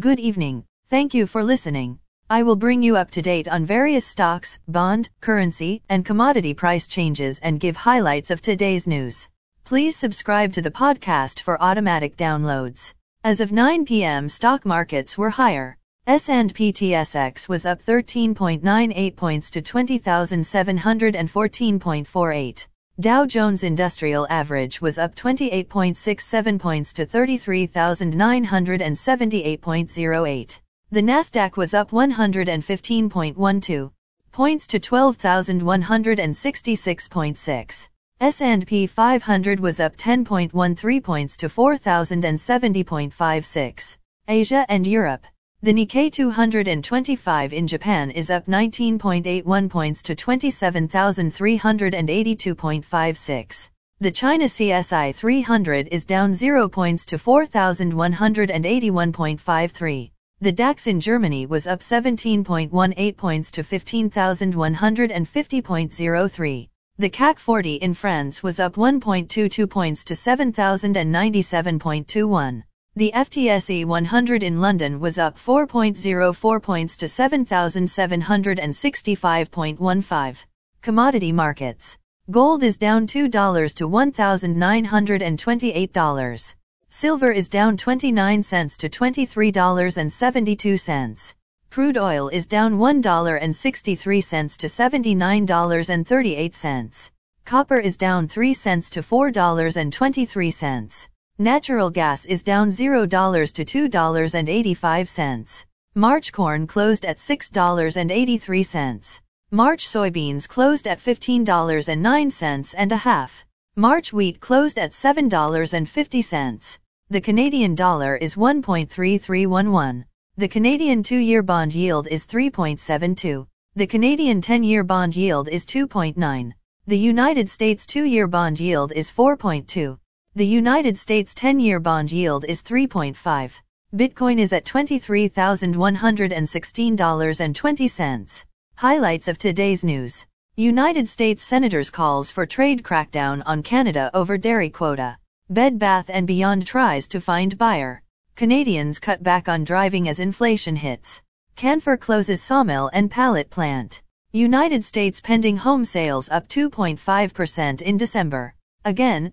Good evening. Thank you for listening. I will bring you up to date on various stocks, bond, currency, and commodity price changes and give highlights of today's news. Please subscribe to the podcast for automatic downloads. As of 9 p.m., stock markets were higher. S&P TSX was up 13.98 points to 20,714.48. Dow Jones Industrial Average was up 28.67 points to 33,978.08. The Nasdaq was up 115.12 points to 12,166.6. S&P 500 was up 10.13 points to 4,070.56. Asia and Europe. The Nikkei 225 in Japan is up 19.81 points to 27,382.56. The China CSI 300 is down 0 points to 4,181.53. The DAX in Germany was up 17.18 points to 15,150.03. The CAC 40 in France was up 1.22 points to 7,097.21. The FTSE 100 in London was up 4.04 points to 7,765.15. Commodity markets. Gold is down $2 to $1,928. Silver is down 29 cents to $23.72. Crude oil is down $1.63 to $79.38. Copper is down 3 cents to $4.23. Natural gas is down $0 to $2.85. March corn closed at $6.83. March soybeans closed at $15.09 and a half. March wheat closed at $7.50. The Canadian dollar is 1.3311. The Canadian 2-year bond yield is 3.72. The Canadian 10-year bond yield is 2.9. The United States 2-year bond yield is 4.2. The United States 10-year bond yield is 3.5. Bitcoin is at $23,116.20. Highlights of today's news. United States Senators calls for trade crackdown on Canada over dairy quota. Bed Bath & Beyond tries to find buyer. Canadians cut back on driving as inflation hits. Canfor closes sawmill and pallet plant. United States pending home sales up 2.5% in December. Again,